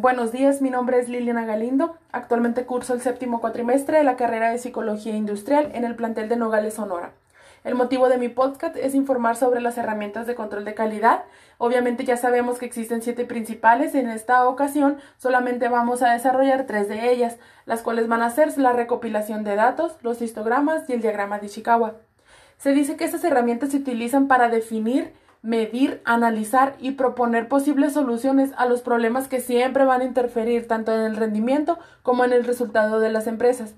Buenos días, mi nombre es Liliana Galindo. Actualmente curso el séptimo cuatrimestre de la carrera de Psicología Industrial en el plantel de Nogales, Sonora. El motivo de mi podcast es informar sobre las herramientas de control de calidad. Obviamente ya sabemos que existen siete principales. En esta ocasión solamente vamos a desarrollar tres de ellas, las cuales van a ser la recopilación de datos, los histogramas y el diagrama de Ishikawa. Se dice que estas herramientas se utilizan para definir medir, analizar y proponer posibles soluciones a los problemas que siempre van a interferir tanto en el rendimiento como en el resultado de las empresas.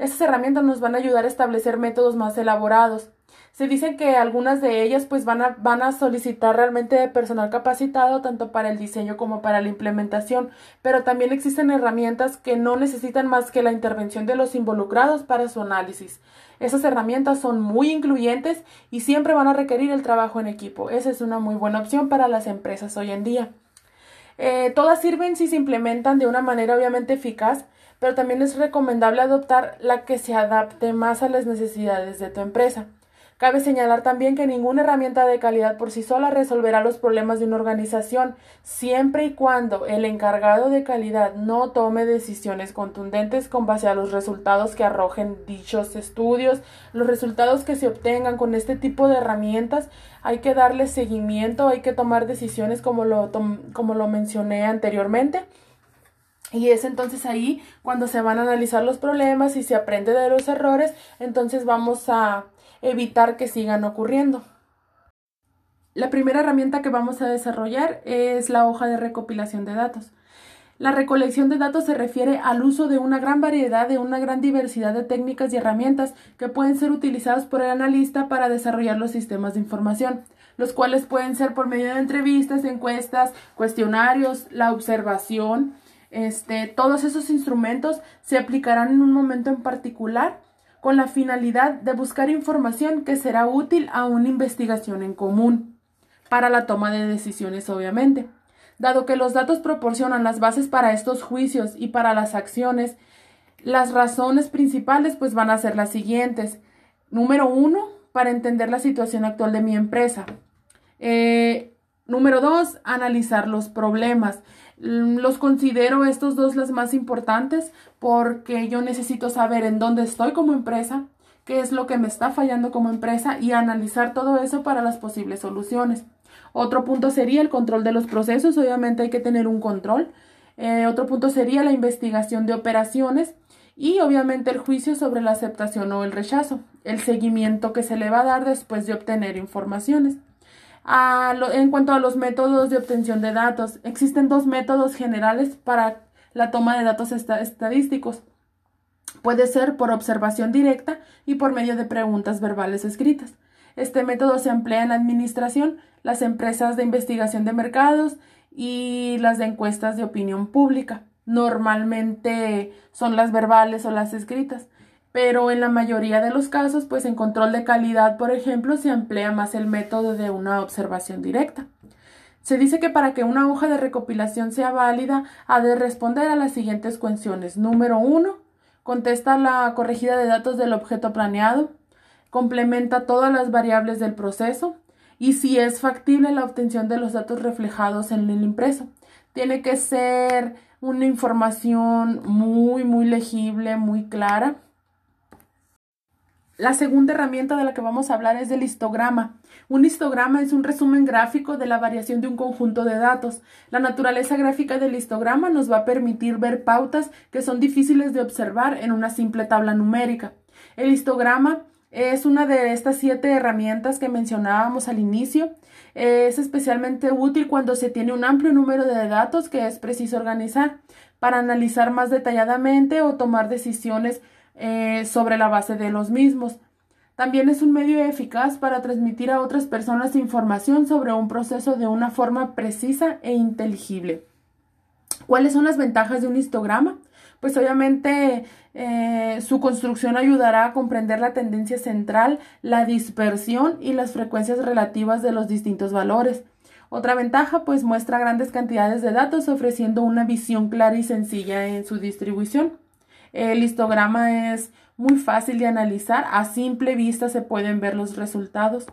Estas herramientas nos van a ayudar a establecer métodos más elaborados. Se dice que algunas de ellas pues van a, van a solicitar realmente personal capacitado tanto para el diseño como para la implementación, pero también existen herramientas que no necesitan más que la intervención de los involucrados para su análisis. Esas herramientas son muy incluyentes y siempre van a requerir el trabajo en equipo. Esa es una muy buena opción para las empresas hoy en día. Eh, todas sirven si se implementan de una manera obviamente eficaz, pero también es recomendable adoptar la que se adapte más a las necesidades de tu empresa. Cabe señalar también que ninguna herramienta de calidad por sí sola resolverá los problemas de una organización, siempre y cuando el encargado de calidad no tome decisiones contundentes con base a los resultados que arrojen dichos estudios, los resultados que se obtengan con este tipo de herramientas. Hay que darle seguimiento, hay que tomar decisiones como lo, como lo mencioné anteriormente. Y es entonces ahí cuando se van a analizar los problemas y se aprende de los errores, entonces vamos a evitar que sigan ocurriendo. La primera herramienta que vamos a desarrollar es la hoja de recopilación de datos. La recolección de datos se refiere al uso de una gran variedad, de una gran diversidad de técnicas y herramientas que pueden ser utilizadas por el analista para desarrollar los sistemas de información, los cuales pueden ser por medio de entrevistas, encuestas, cuestionarios, la observación. Este, todos esos instrumentos se aplicarán en un momento en particular con la finalidad de buscar información que será útil a una investigación en común, para la toma de decisiones obviamente. Dado que los datos proporcionan las bases para estos juicios y para las acciones, las razones principales pues van a ser las siguientes. Número uno, para entender la situación actual de mi empresa. Eh, número dos, analizar los problemas. Mm, los considero estos dos las más importantes porque yo necesito saber en dónde estoy como empresa, qué es lo que me está fallando como empresa y analizar todo eso para las posibles soluciones. Otro punto sería el control de los procesos, obviamente hay que tener un control. Eh, otro punto sería la investigación de operaciones y obviamente el juicio sobre la aceptación o el rechazo, el seguimiento que se le va a dar después de obtener informaciones en cuanto a los métodos de obtención de datos, existen dos métodos generales para la toma de datos estadísticos. Puede ser por observación directa y por medio de preguntas verbales escritas. Este método se emplea en la administración, las empresas de investigación de mercados y las de encuestas de opinión pública. Normalmente son las verbales o las escritas pero en la mayoría de los casos, pues en control de calidad, por ejemplo, se emplea más el método de una observación directa. Se dice que para que una hoja de recopilación sea válida, ha de responder a las siguientes cuestiones. Número uno, contesta la corregida de datos del objeto planeado, complementa todas las variables del proceso y si es factible la obtención de los datos reflejados en el impreso. Tiene que ser una información muy, muy legible, muy clara la segunda herramienta de la que vamos a hablar es del histograma. Un histograma es un resumen gráfico de la variación de un conjunto de datos. La naturaleza gráfica del histograma nos va a permitir ver pautas que son difíciles de observar en una simple tabla numérica. El histograma es una de estas siete herramientas que mencionábamos al inicio. Es especialmente útil cuando se tiene un amplio número de datos que es preciso organizar para analizar más detalladamente o tomar decisiones eh, sobre la base de los mismos. También es un medio eficaz para transmitir a otras personas información sobre un proceso de una forma precisa e inteligible. ¿Cuáles son las ventajas de un histograma? Pues obviamente eh, su construcción ayudará a comprender la tendencia central, la dispersión y las frecuencias relativas de los distintos valores. Otra ventaja, pues muestra grandes cantidades de datos ofreciendo una visión clara y sencilla en su distribución. El histograma es muy fácil de analizar, a simple vista se pueden ver los resultados.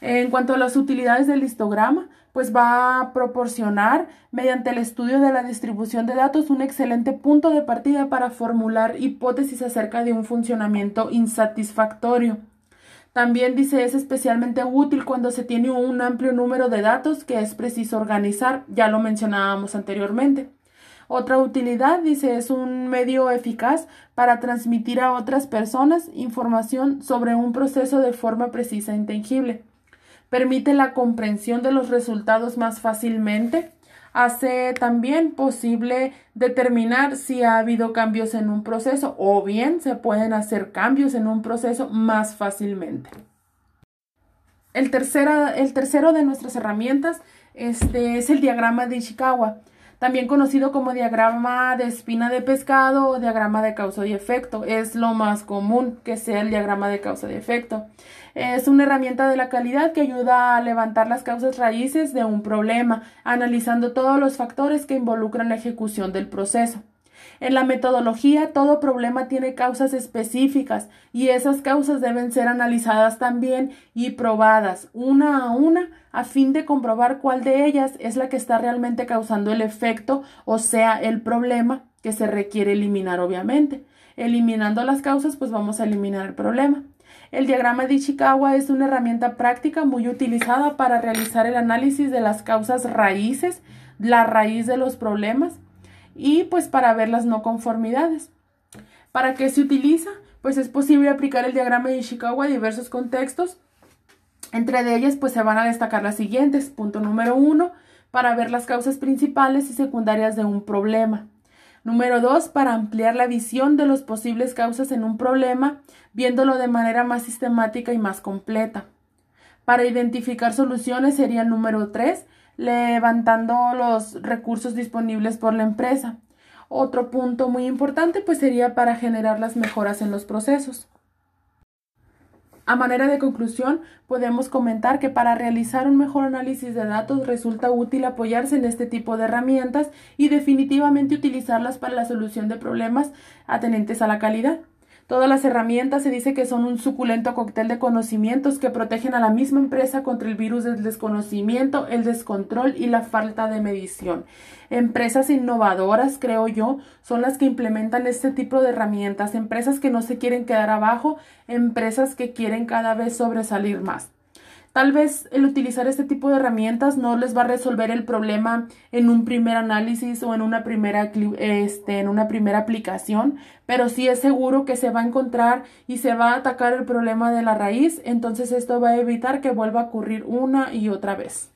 En cuanto a las utilidades del histograma, pues va a proporcionar, mediante el estudio de la distribución de datos, un excelente punto de partida para formular hipótesis acerca de un funcionamiento insatisfactorio. También dice es especialmente útil cuando se tiene un amplio número de datos que es preciso organizar, ya lo mencionábamos anteriormente. Otra utilidad, dice, es un medio eficaz para transmitir a otras personas información sobre un proceso de forma precisa e intangible. Permite la comprensión de los resultados más fácilmente, hace también posible determinar si ha habido cambios en un proceso o bien se pueden hacer cambios en un proceso más fácilmente. El, el tercero de nuestras herramientas este, es el diagrama de Ishikawa, también conocido como diagrama de espina de pescado o diagrama de causa y efecto. Es lo más común que sea el diagrama de causa y efecto. Es una herramienta de la calidad que ayuda a levantar las causas raíces de un problema, analizando todos los factores que involucran la ejecución del proceso. En la metodología, todo problema tiene causas específicas y esas causas deben ser analizadas también y probadas una a una a fin de comprobar cuál de ellas es la que está realmente causando el efecto, o sea, el problema que se requiere eliminar, obviamente. Eliminando las causas, pues vamos a eliminar el problema. El diagrama de Ishikawa es una herramienta práctica muy utilizada para realizar el análisis de las causas raíces, la raíz de los problemas y pues para ver las no conformidades. ¿Para qué se utiliza? Pues es posible aplicar el diagrama de Ishikawa a diversos contextos. Entre ellas pues se van a destacar las siguientes. Punto número uno, para ver las causas principales y secundarias de un problema. Número dos, para ampliar la visión de las posibles causas en un problema, viéndolo de manera más sistemática y más completa. Para identificar soluciones sería el número tres, levantando los recursos disponibles por la empresa. Otro punto muy importante pues sería para generar las mejoras en los procesos. A manera de conclusión, podemos comentar que para realizar un mejor análisis de datos resulta útil apoyarse en este tipo de herramientas y definitivamente utilizarlas para la solución de problemas atenentes a la calidad. Todas las herramientas se dice que son un suculento cóctel de conocimientos que protegen a la misma empresa contra el virus del desconocimiento, el descontrol y la falta de medición. Empresas innovadoras, creo yo, son las que implementan este tipo de herramientas, empresas que no se quieren quedar abajo, empresas que quieren cada vez sobresalir más. Tal vez el utilizar este tipo de herramientas no les va a resolver el problema en un primer análisis o en una primera, este, en una primera aplicación, pero sí es seguro que se va a encontrar y se va a atacar el problema de la raíz, entonces esto va a evitar que vuelva a ocurrir una y otra vez.